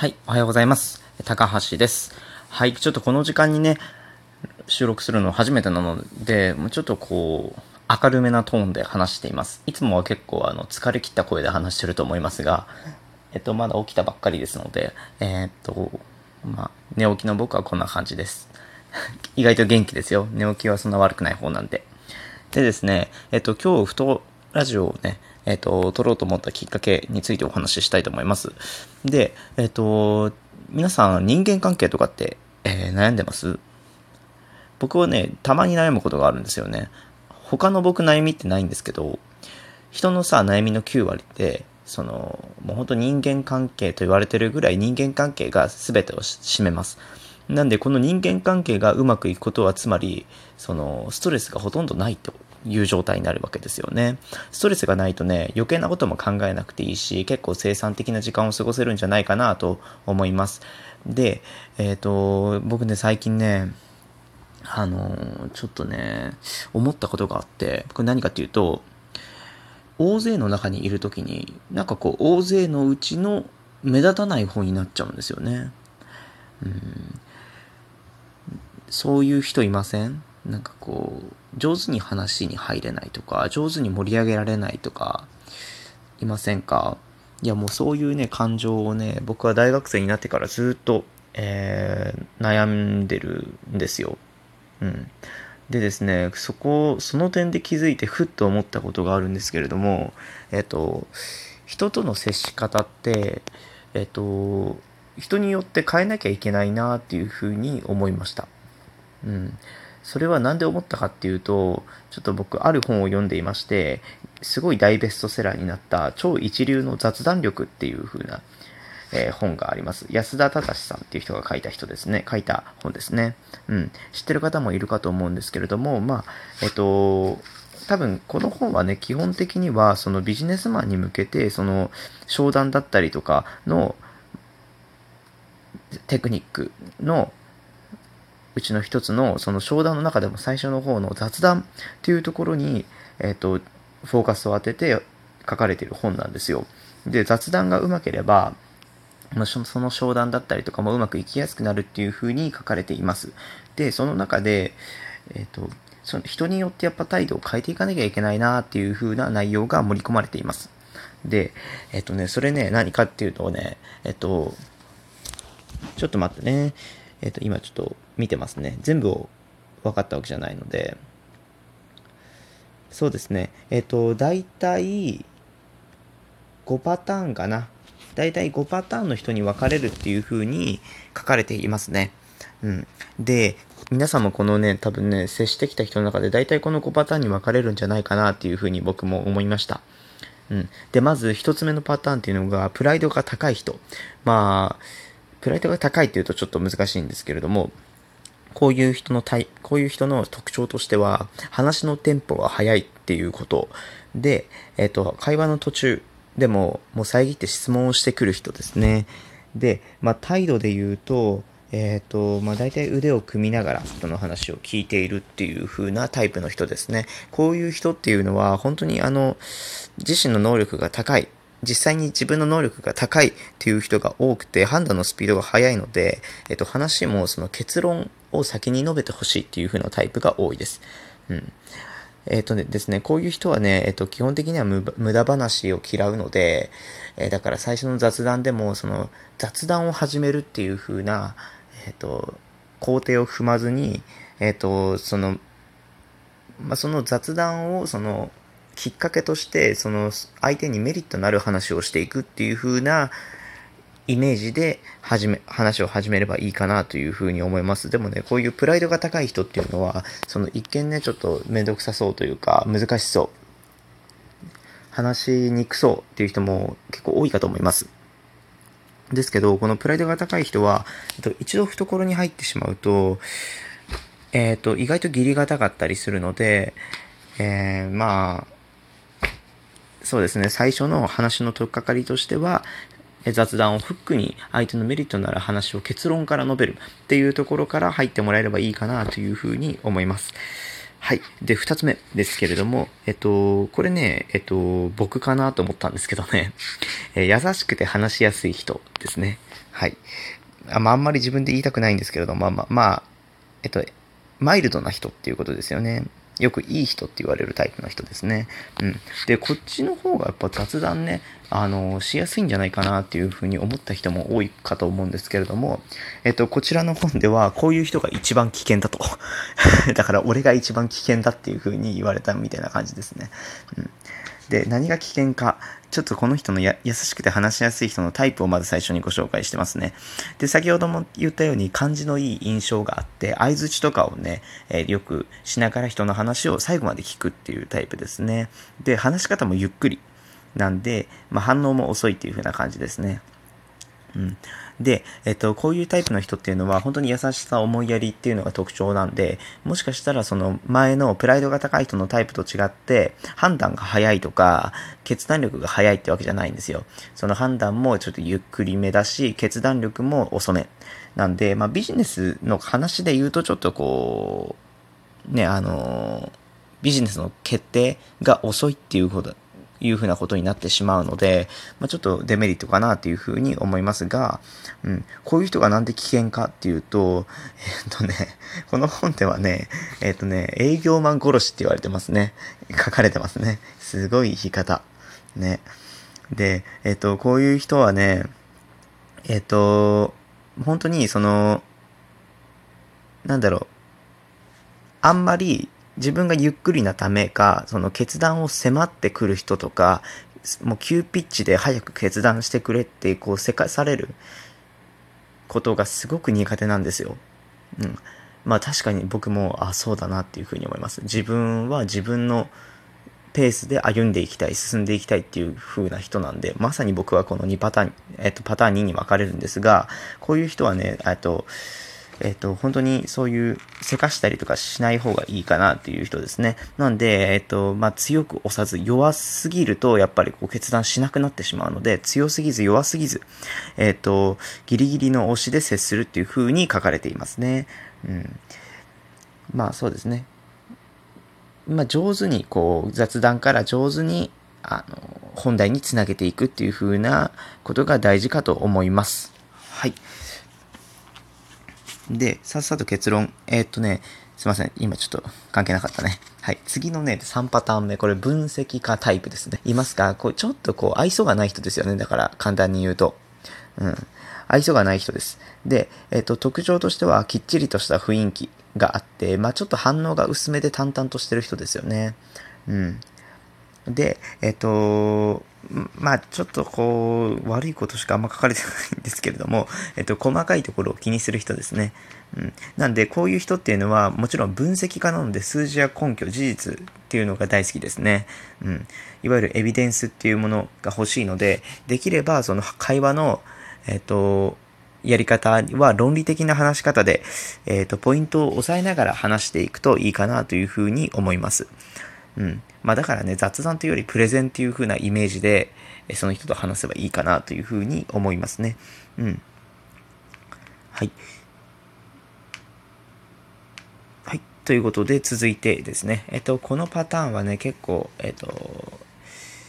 はい、おはようございます。高橋です。はい、ちょっとこの時間にね、収録するの初めてなので、もうちょっとこう、明るめなトーンで話しています。いつもは結構あの、疲れ切った声で話してると思いますが、えっと、まだ起きたばっかりですので、えー、っと、まあ、寝起きの僕はこんな感じです。意外と元気ですよ。寝起きはそんな悪くない方なんで。でですね、えっと、今日、ふとラジオをね、えっ、と、撮ろうと思ったきっかけについてお話ししたいと思います。で、えっ、と、皆さん人間関係とかって、えー、悩んでます？僕はね、たまに悩むことがあるんですよね。他の僕悩みってないんですけど、人のさ、悩みの9割って、その、もう本当人間関係と言われてるぐらい人間関係が全てを占めます。なんで、この人間関係がうまくいくことは、つまり、その、ストレスがほとんどないという状態になるわけですよね。ストレスがないとね、余計なことも考えなくていいし、結構生産的な時間を過ごせるんじゃないかなと思います。で、えっ、ー、と、僕ね、最近ね、あのちょっとね、思ったことがあって、これ何かっていうと、大勢の中にいるときに、なんかこう、大勢のうちの目立たない方になっちゃうんですよね。うん、そういう人いません？なんかこう、上手に話に入れないとか、上手に盛り上げられないとか、いませんか？いやもうそういうね、感情をね、僕は大学生になってからずっと、えー、悩んでるんですよ。うん。でですね、そこ、その点で気づいてふっと思ったことがあるんですけれども、えっと、人との接し方って、えっと、人によって変えなきゃいけないなっていうふうに思いました。うん。それは何で思ったかっていうと、ちょっと僕ある本を読んでいまして、すごい大ベストセラーになった超一流の雑談力っていう風な、えー、本があります。安田忠さんっていう人が書いた人ですね。書いた本ですね。うん。知ってる方もいるかと思うんですけれども、まあ、えっと、多分この本はね、基本的にはそのビジネスマンに向けて、その商談だったりとかのテクニックのうちの一つのその商談の中でも最初の方の雑談っていうところに、えっ、と、フォーカスを当てて書かれている本なんですよ。で、雑談がうまければ、まあ、その商談だったりとかもうまくいきやすくなるっていう風に書かれています。で、その中で、えっ、と、その人によってやっぱ態度を変えていかなきゃいけないなっていう風な内容が盛り込まれています。で、えっ、とね、それね、何かっていうとね、えっ、と、ちょっと待ってね。えっ、と、今ちょっと見てますね。全部を分かったわけじゃないので、そうですね。えっ、ー、と、大体5パターンかな。大体5パターンの人に分かれるっていう風に書かれていますね。うん。で、皆さんもこのね、多分ね、接してきた人の中で大体この5パターンに分かれるんじゃないかなっていう風に僕も思いました。うん。で、まず1つ目のパターンっていうのが、プライドが高い人。まあ、プライドが高いっていうとちょっと難しいんですけれども、こういう人の体、こういう人の特徴としては、話のテンポが速いっていうこと。で、えっ、ー、と、会話の途中でも、もう遮って質問をしてくる人ですね。で、まあ、態度で言うと、えっ、ー、と、まあ、大体腕を組みながら人の話を聞いているっていう風なタイプの人ですね。こういう人っていうのは、本当にあの、自身の能力が高い。実際に自分の能力が高いっていう人が多くて、判断のスピードが速いので、えっと、話もその結論を先に述べてほしいっていう風なタイプが多いです。うん。えっ、とねですね、こういう人はね、えっ、と、基本的には無駄話を嫌うので、えー、だから最初の雑談でも、その、雑談を始めるっていう風な、えっ、と、工程を踏まずに、えっ、と、その、まあ、その雑談を、その、きっかけとして、その相手にメリットのある話をしていくっていう風なイメージで始め、話を始めればいいかなという風に思います。でもね、こういうプライドが高い人っていうのは、その一見ね、ちょっとめんどくさそうというか、難しそう。話しにくそうっていう人も結構多いかと思います。ですけど、このプライドが高い人は、一度懐に入ってしまうと、えっ、ー、と、意外と義理がたかったりするので、えー、まあ、そうですね、最初の話の取っかかりとしては、雑談をフックに相手のメリットのある話を結論から述べるっていうところから入ってもらえればいいかなというふうに思います。はい。で、二つ目ですけれども、えっと、これね、えっと、僕かなと思ったんですけどね、え優しくて話しやすい人ですね。はい。あ,、まあ、あんまり自分で言いたくないんですけれども、まあまあ、まあ、えっと、マイルドな人っていうことですよね。よくいい人って言われるタイプの人ですね。うん。で、こっちの方がやっぱ雑談ね、あの、しやすいんじゃないかなっていうふうに思った人も多いかと思うんですけれども、えっと、こちらの本では、こういう人が一番危険だと。だから、俺が一番危険だっていうふうに言われたみたいな感じですね。うん。で、何が危険か、ちょっとこの人のや優しくて話しやすい人のタイプをまず最初にご紹介してますね。で、先ほども言ったように感じのいい印象があって、相づちとかをね、えーよくしながら人の話を最後まで聞くっていうタイプですね。で、話し方もゆっくりなんで、まあ、反応も遅いっていう風な感じですね。うん、で、えっと、こういうタイプの人っていうのは本当に優しさ、思いやりっていうのが特徴なんで、もしかしたらその前のプライドが高い人のタイプと違って、判断が早いとか、決断力が早いってわけじゃないんですよ。その判断もちょっとゆっくりめだし、決断力も遅め。なんで、まあビジネスの話で言うとちょっとこう、ね、あの、ビジネスの決定が遅いっていうこというふうなことになってしまうので、まあ、ちょっとデメリットかなっていうふうに思いますが、うん、こういう人がなんで危険かっていうと、えっとね、この本ではね、えっとね、営業マン殺しって言われてますね。書かれてますね。すごい言い方。ね。で、えっと、こういう人はね、えっと、本当にその、なんだろう、あんまり自分がゆっくりなためか、その決断を迫ってくる人とか、もう急ピッチで早く決断してくれって、こう、せかされることがすごく苦手なんですよ。うん。まあ確かに僕も、あ、そうだなっていうふうに思います。自分は自分のペースで歩んでいきたい、進んでいきたいっていう風な人なんで、まさに僕はこの2パターン、えっと、パターン2に分かれるんですが、こういう人はね、えっと、えっと、本当にそういう、せかしたりとかしない方がいいかなっていう人ですね。なんで、えっと、まあ、強く押さず、弱すぎると、やっぱりこう決断しなくなってしまうので、強すぎず弱すぎず、えっと、ギリギリの押しで接するっていう風に書かれていますね。うん。まあ、そうですね。まあ、上手に、こう、雑談から上手に、あの、本題につなげていくっていう風なことが大事かと思います。はい。で、さっさと結論。えーっとね、すいません。今ちょっと関係なかったね。はい。次のね、3パターン目。これ分析家タイプですね。いますか？こう、ちょっとこう、愛想がない人ですよね。だから、簡単に言うと。うん。愛想がない人です。で、えーっと、特徴としては、きっちりとした雰囲気があって、まあちょっと反応が薄めで淡々としてる人ですよね。うん。で、えっ、と、まあちょっとこう、悪いことしかあんま書かれてないんですけれども、えっ、と、細かいところを気にする人ですね。うん。なんで、こういう人っていうのは、もちろん分析家なので、数字や根拠、事実っていうのが大好きですね。うん。いわゆるエビデンスっていうものが欲しいので、できれば、その会話の、えっ、と、やり方は論理的な話し方で、えっ、と、ポイントを押さえながら話していくといいかなというふうに思います。うん。まあだからね、雑談というよりプレゼンっていう風なイメージで、その人と話せばいいかなという風に思いますね。うん。はい。はい。ということで、続いてですね。えっと、このパターンはね、結構、えっと、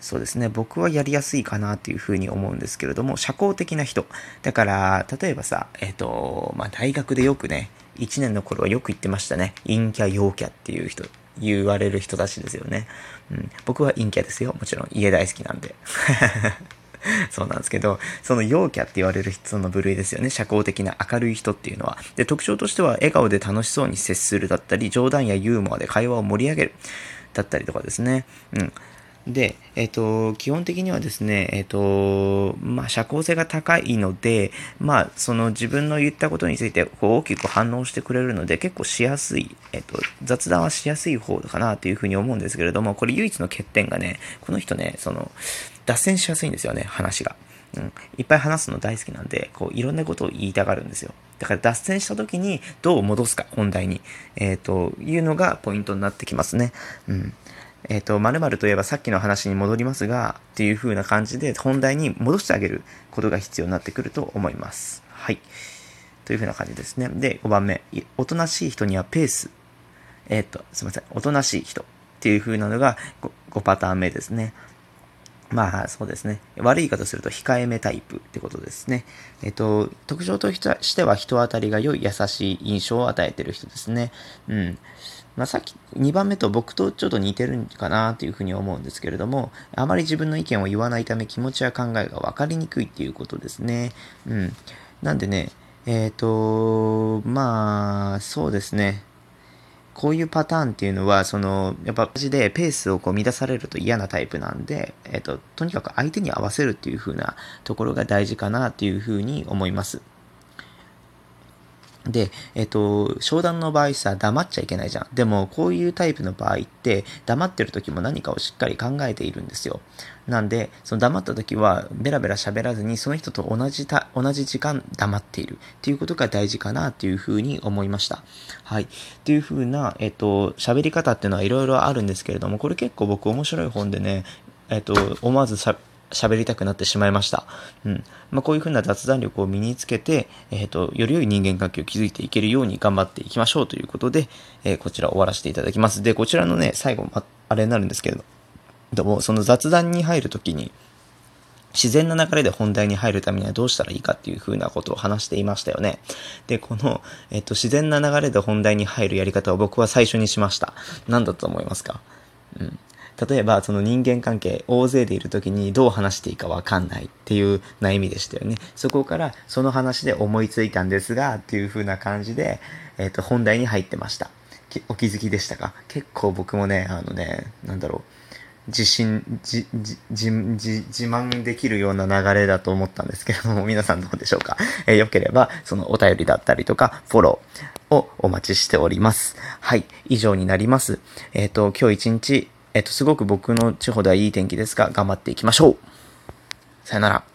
そうですね。僕はやりやすいかなっていうふうに思うんですけれども、社交的な人。だから、例えばさ、えっ、と、まあ、大学でよくね、1年の頃はよく言ってましたね。陰キャ、陽キャっていう人、言われる人たちですよね。うん。僕は陰キャですよ。もちろん、家大好きなんで。そうなんですけど、その陽キャって言われる人の部類ですよね。社交的な明るい人っていうのは。で、特徴としては、笑顔で楽しそうに接するだったり、冗談やユーモアで会話を盛り上げるだったりとかですね。うん。で、えっ、と、基本的にはですね、えっ、と、まあ、社交性が高いので、まあ、その自分の言ったことについて、こう、大きく反応してくれるので、結構しやすい、えっ、と、雑談はしやすい方かなというふうに思うんですけれども、これ唯一の欠点がね、この人ね、その、脱線しやすいんですよね、話が。うん、いっぱい話すの大好きなんで、こう、いろんなことを言いたがるんですよ。だから脱線した時にどう戻すか、本題に。えっ、と、いうのがポイントになってきますね。うん。えっ、と、〇〇といえばさっきの話に戻りますが、っていう風な感じで本題に戻してあげることが必要になってくると思います。はい。という風な感じですね。で、5番目。おとなしい人にはペース。えっ、と、すいません、おとなしい人っていう風なのが 5, 5パターン目ですね。まあそうですね。悪い言い方すると控えめタイプってことですね。えっと、特徴としては人当たりが良い優しい印象を与えてる人ですね。うん。まあさっき2番目と僕とちょっと似てるんかなっていうふうに思うんですけれども、あまり自分の意見を言わないため気持ちや考えが分かりにくいっていうことですね。うん。なんでね、えっ、ー、と、まあそうですね。こういうパターンっていうのは、その、やっぱ、マでペースをこう乱されると嫌なタイプなんで、えっ、と、とにかく相手に合わせるっていう風なところが大事かなっていう風に思います。で、えっと、商談の場合さ、黙っちゃいけないじゃん。でも、こういうタイプの場合って、黙ってる時も何かをしっかり考えているんですよ。なんで、その黙った時は、ベラベラ喋らずに、その人と同じた、同じ時間黙っているっていうことが大事かなっていうふうに思いました。はい。っていうふうな、えっと、喋り方っていうのはいろいろあるんですけれども、これ結構僕面白い本でね、えっと、思わずさ、喋りたくなってしまいました。うん。まあ、こういうふうな雑談力を身につけて、えっ、ー、と、より良い人間関係を築いていけるように頑張っていきましょうということで、えー、こちら終わらせていただきます。で、こちらのね、最後、ま、あれになるんですけれど、ども、その雑談に入るときに、自然な流れで本題に入るためにはどうしたらいいかっていうふうなことを話していましたよね。で、この、えっと、自然な流れで本題に入るやり方を僕は最初にしました。何だと思いますか？うん。例えばその人間関係大勢でいる時にどう話していいかわかんないっていう悩みでしたよね。そこからその話で思いついたんですがっていう風な感じで、えっ、ー、と本題に入ってました。お気づきでしたか？結構僕もね、あのね、なんだろう。自信、自、自、自、慢できるような流れだと思ったんですけれども、皆さんどうでしょうか？えー、よければ、そのお便りだったりとか、フォローをお待ちしております。はい、以上になります。えっ、ー、と、今日一日、えっと、すごく僕の地方ではいい天気ですが、頑張っていきましょうさよなら。